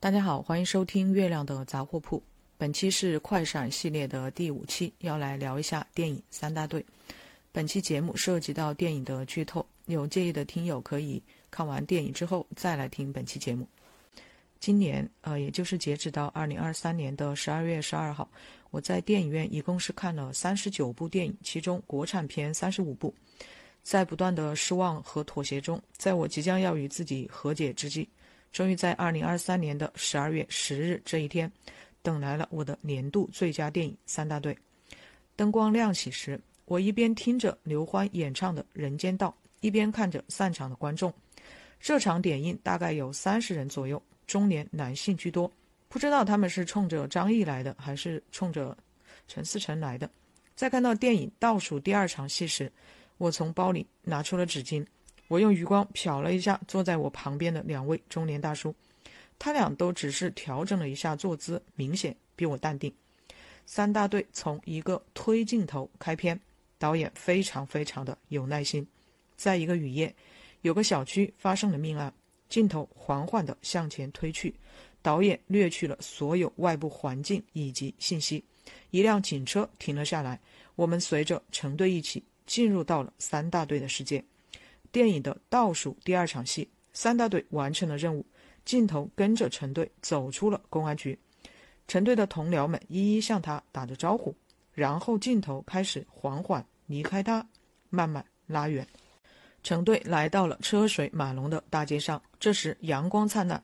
大家好，欢迎收听月亮的杂货铺。本期是快闪系列的第五期，要来聊一下电影三大队。本期节目涉及到电影的剧透，有介意的听友可以看完电影之后再来听本期节目。今年，呃，也就是截止到二零二三年的十二月十二号，我在电影院一共是看了三十九部电影，其中国产片三十五部。在不断的失望和妥协中，在我即将要与自己和解之际。终于在二零二三年的十二月十日这一天，等来了我的年度最佳电影三大队。灯光亮起时，我一边听着刘欢演唱的《人间道》，一边看着散场的观众。这场点映大概有三十人左右，中年男性居多。不知道他们是冲着张译来的，还是冲着陈思诚来的。在看到电影倒数第二场戏时，我从包里拿出了纸巾。我用余光瞟了一下坐在我旁边的两位中年大叔，他俩都只是调整了一下坐姿，明显比我淡定。三大队从一个推镜头开篇，导演非常非常的有耐心。在一个雨夜，有个小区发生了命案，镜头缓缓地向前推去，导演略去了所有外部环境以及信息。一辆警车停了下来，我们随着成队一起进入到了三大队的世界。电影的倒数第二场戏，三大队完成了任务，镜头跟着陈队走出了公安局，陈队的同僚们一一向他打着招呼，然后镜头开始缓缓离开他，慢慢拉远。陈队来到了车水马龙的大街上，这时阳光灿烂，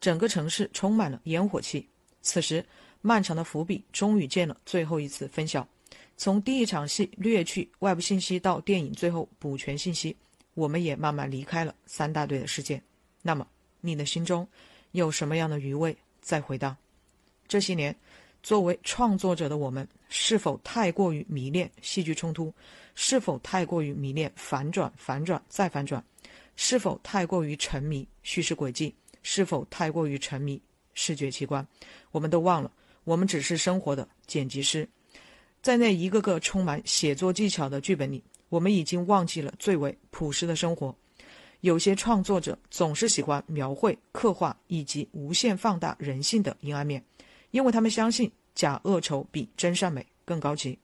整个城市充满了烟火气。此时，漫长的伏笔终于见了最后一次分晓，从第一场戏略去外部信息到电影最后补全信息。我们也慢慢离开了三大队的世界。那么，你的心中有什么样的余味在回荡？这些年，作为创作者的我们，是否太过于迷恋戏剧冲突？是否太过于迷恋反转、反转再反转？是否太过于沉迷叙事轨迹？是否太过于沉迷视觉奇观？我们都忘了，我们只是生活的剪辑师，在那一个个充满写作技巧的剧本里。我们已经忘记了最为朴实的生活。有些创作者总是喜欢描绘、刻画以及无限放大人性的阴暗面，因为他们相信假恶丑比真善美更高级。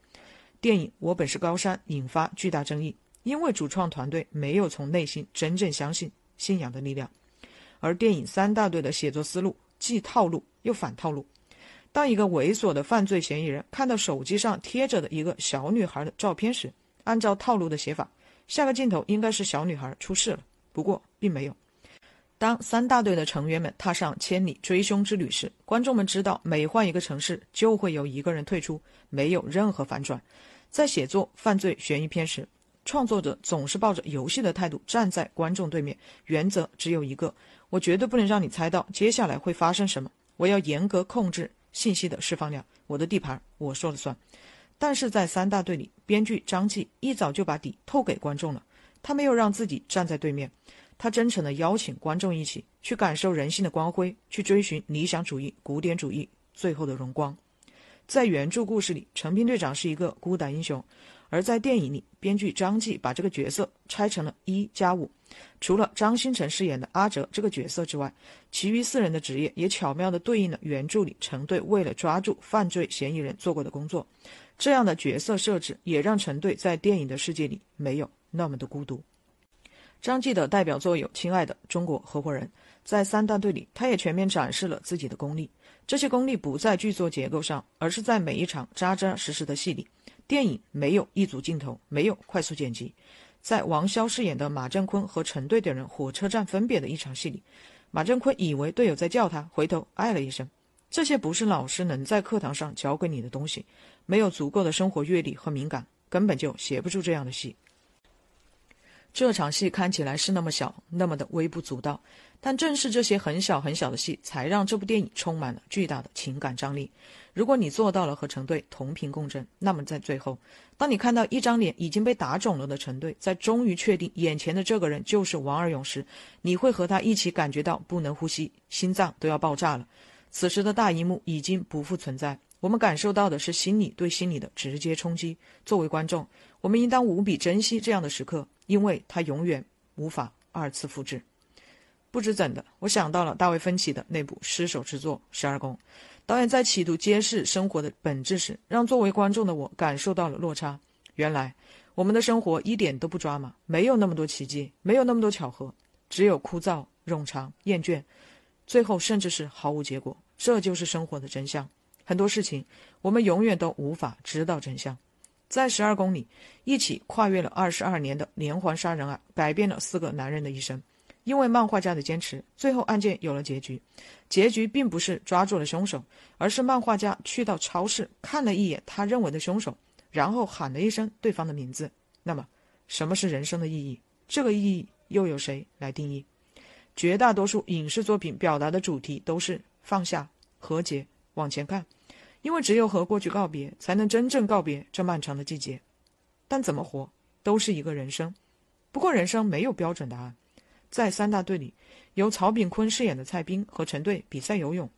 电影《我本是高山》引发巨大争议，因为主创团队没有从内心真正相信信仰的力量。而电影三大队的写作思路既套路又反套路。当一个猥琐的犯罪嫌疑人看到手机上贴着的一个小女孩的照片时，按照套路的写法，下个镜头应该是小女孩出事了。不过并没有。当三大队的成员们踏上千里追凶之旅时，观众们知道每换一个城市就会有一个人退出，没有任何反转。在写作犯罪悬疑片时，创作者总是抱着游戏的态度站在观众对面，原则只有一个：我绝对不能让你猜到接下来会发生什么。我要严格控制信息的释放量，我的地盘我说了算。但是在三大队里，编剧张继一早就把底透给观众了。他没有让自己站在对面，他真诚地邀请观众一起去感受人性的光辉，去追寻理想主义、古典主义最后的荣光。在原著故事里，陈平队长是一个孤胆英雄，而在电影里，编剧张继把这个角色拆成了一加五。除了张新成饰演的阿哲这个角色之外，其余四人的职业也巧妙地对应了原著里陈队为了抓住犯罪嫌疑人做过的工作。这样的角色设置也让陈队在电影的世界里没有那么的孤独。张继的代表作有《亲爱的中国合伙人》，在三大队里，他也全面展示了自己的功力。这些功力不在剧作结构上，而是在每一场扎扎实实的戏里。电影没有一组镜头，没有快速剪辑。在王骁饰演的马振坤和陈队等人火车站分别的一场戏里，马振坤以为队友在叫他，回头哎了一声。这些不是老师能在课堂上教给你的东西，没有足够的生活阅历和敏感，根本就写不出这样的戏。这场戏看起来是那么小，那么的微不足道，但正是这些很小很小的戏，才让这部电影充满了巨大的情感张力。如果你做到了和陈队同频共振，那么在最后，当你看到一张脸已经被打肿了的陈队，在终于确定眼前的这个人就是王二勇时，你会和他一起感觉到不能呼吸，心脏都要爆炸了。此时的大荧幕已经不复存在，我们感受到的是心理对心理的直接冲击。作为观众，我们应当无比珍惜这样的时刻，因为它永远无法二次复制。不知怎的，我想到了大卫芬奇的那部失手之作《十二宫》。导演在企图揭示生活的本质时，让作为观众的我感受到了落差。原来，我们的生活一点都不抓马，没有那么多奇迹，没有那么多巧合，只有枯燥、冗长、厌倦，最后甚至是毫无结果。这就是生活的真相。很多事情，我们永远都无法知道真相。在十二公里，一起跨越了二十二年的连环杀人案，改变了四个男人的一生。因为漫画家的坚持，最后案件有了结局。结局并不是抓住了凶手，而是漫画家去到超市看了一眼他认为的凶手，然后喊了一声对方的名字。那么，什么是人生的意义？这个意义又有谁来定义？绝大多数影视作品表达的主题都是放下、和解、往前看。因为只有和过去告别，才能真正告别这漫长的季节。但怎么活，都是一个人生。不过人生没有标准答案。在三大队里，由曹炳坤饰演的蔡斌和陈队比赛游泳。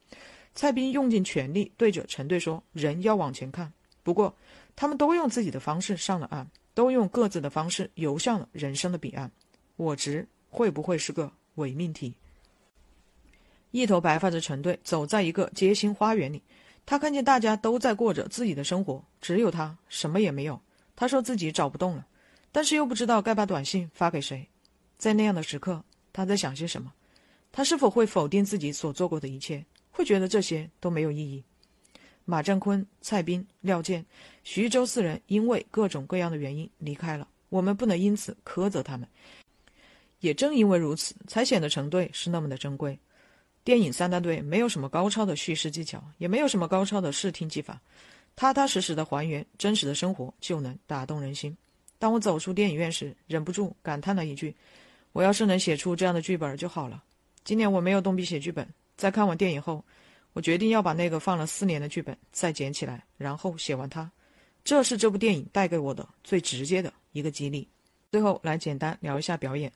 蔡斌用尽全力对着陈队说：“人要往前看。”不过，他们都用自己的方式上了岸，都用各自的方式游向了人生的彼岸。我执会不会是个伪命题？一头白发的陈队走在一个街心花园里。他看见大家都在过着自己的生活，只有他什么也没有。他说自己找不动了，但是又不知道该把短信发给谁。在那样的时刻，他在想些什么？他是否会否定自己所做过的一切？会觉得这些都没有意义？马占坤、蔡斌、廖健、徐州四人因为各种各样的原因离开了，我们不能因此苛责他们。也正因为如此，才显得成队是那么的珍贵。电影三大队没有什么高超的叙事技巧，也没有什么高超的视听技法，踏踏实实的还原真实的生活就能打动人心。当我走出电影院时，忍不住感叹了一句：“我要是能写出这样的剧本就好了。”今年我没有动笔写剧本，在看完电影后，我决定要把那个放了四年的剧本再捡起来，然后写完它。这是这部电影带给我的最直接的一个激励。最后来简单聊一下表演。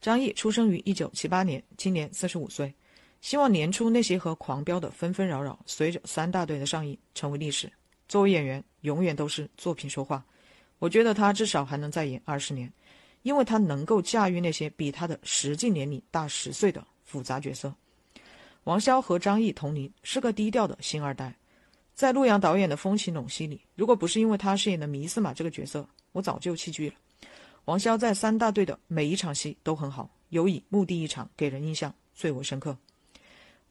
张译出生于一九七八年，今年四十五岁。希望年初那些和《狂飙》的纷纷扰扰，随着三大队的上映成为历史。作为演员，永远都是作品说话。我觉得他至少还能再演二十年，因为他能够驾驭那些比他的实际年龄大十岁的复杂角色。王骁和张译同龄，是个低调的星二代。在陆阳导演的《风起陇西》里，如果不是因为他饰演的迷斯玛这个角色，我早就弃剧了。王骁在三大队的每一场戏都很好，尤以墓地一场给人印象最为深刻。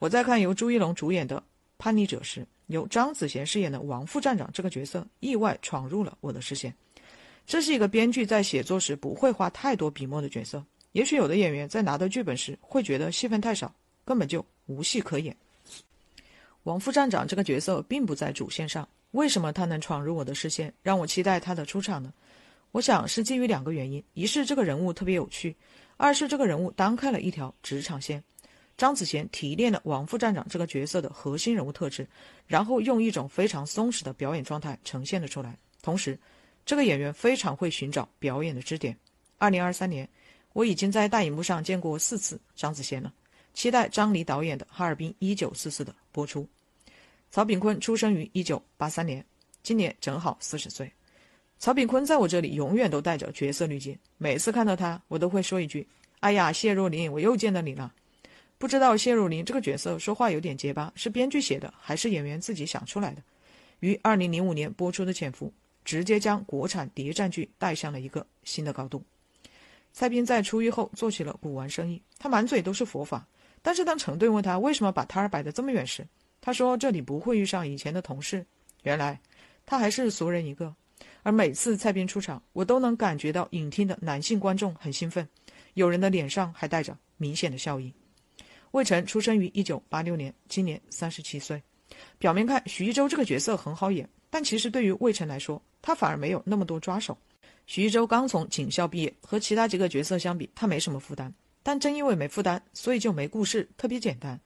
我在看由朱一龙主演的《叛逆者》时，由张子贤饰演的王副站长这个角色意外闯入了我的视线。这是一个编剧在写作时不会花太多笔墨的角色。也许有的演员在拿到剧本时会觉得戏份太少，根本就无戏可演。王副站长这个角色并不在主线上，为什么他能闯入我的视线，让我期待他的出场呢？我想是基于两个原因：一是这个人物特别有趣，二是这个人物单开了一条职场线。张子贤提炼了王副站长这个角色的核心人物特质，然后用一种非常松弛的表演状态呈现了出来。同时，这个演员非常会寻找表演的支点。二零二三年，我已经在大荧幕上见过四次张子贤了，期待张黎导演的《哈尔滨一九四四》的播出。曹炳坤出生于一九八三年，今年正好四十岁。曹炳坤在我这里永远都带着角色滤镜，每次看到他，我都会说一句：“哎呀，谢若琳，我又见到你了。”不知道谢汝霖这个角色说话有点结巴，是编剧写的还是演员自己想出来的？于二零零五年播出的《潜伏》，直接将国产谍战剧带向了一个新的高度。蔡斌在出狱后做起了古玩生意，他满嘴都是佛法，但是当陈队问他为什么把摊儿摆得这么远时，他说这里不会遇上以前的同事。原来他还是俗人一个。而每次蔡斌出场，我都能感觉到影厅的男性观众很兴奋，有人的脸上还带着明显的笑意。魏晨出生于一九八六年，今年三十七岁。表面看徐一舟这个角色很好演，但其实对于魏晨来说，他反而没有那么多抓手。徐一舟刚从警校毕业，和其他几个角色相比，他没什么负担。但正因为没负担，所以就没故事，特别简单。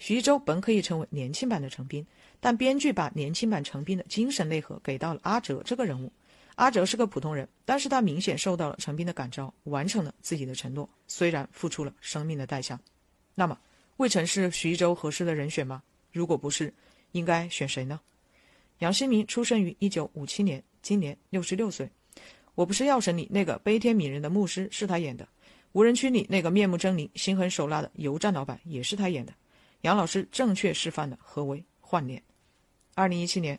徐一舟本可以成为年轻版的陈斌，但编剧把年轻版陈斌的精神内核给到了阿哲这个人物。阿哲是个普通人，但是他明显受到了陈斌的感召，完成了自己的承诺，虽然付出了生命的代价。那么。魏晨是徐州合适的人选吗？如果不是，应该选谁呢？杨新民出生于一九五七年，今年六十六岁。我不是药神里那个悲天悯人的牧师是他演的。无人区里那个面目狰狞、心狠手辣的油站老板也是他演的。杨老师正确示范了何为换脸。二零一七年，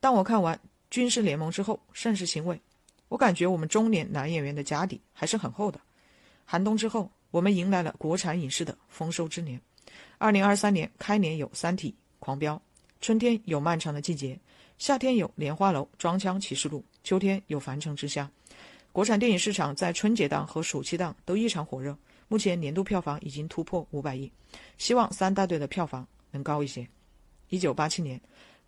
当我看完《军事联盟》之后，甚是欣慰。我感觉我们中年男演员的家底还是很厚的。寒冬之后，我们迎来了国产影视的丰收之年。二零二三年开年有《三体》《狂飙》，春天有《漫长的季节》，夏天有《莲花楼》《装腔启示录》，秋天有《凡城之下》。国产电影市场在春节档和暑期档都异常火热，目前年度票房已经突破五百亿，希望三大队的票房能高一些。一九八七年。《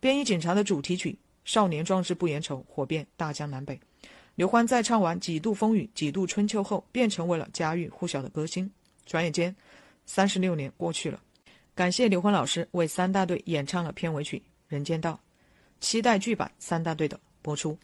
便衣警察》的主题曲《少年壮志不言愁》火遍大江南北，刘欢在唱完几度风雨几度春秋后，便成为了家喻户晓的歌星。转眼间，三十六年过去了，感谢刘欢老师为三大队演唱了片尾曲《人间道》，期待剧版三大队的播出。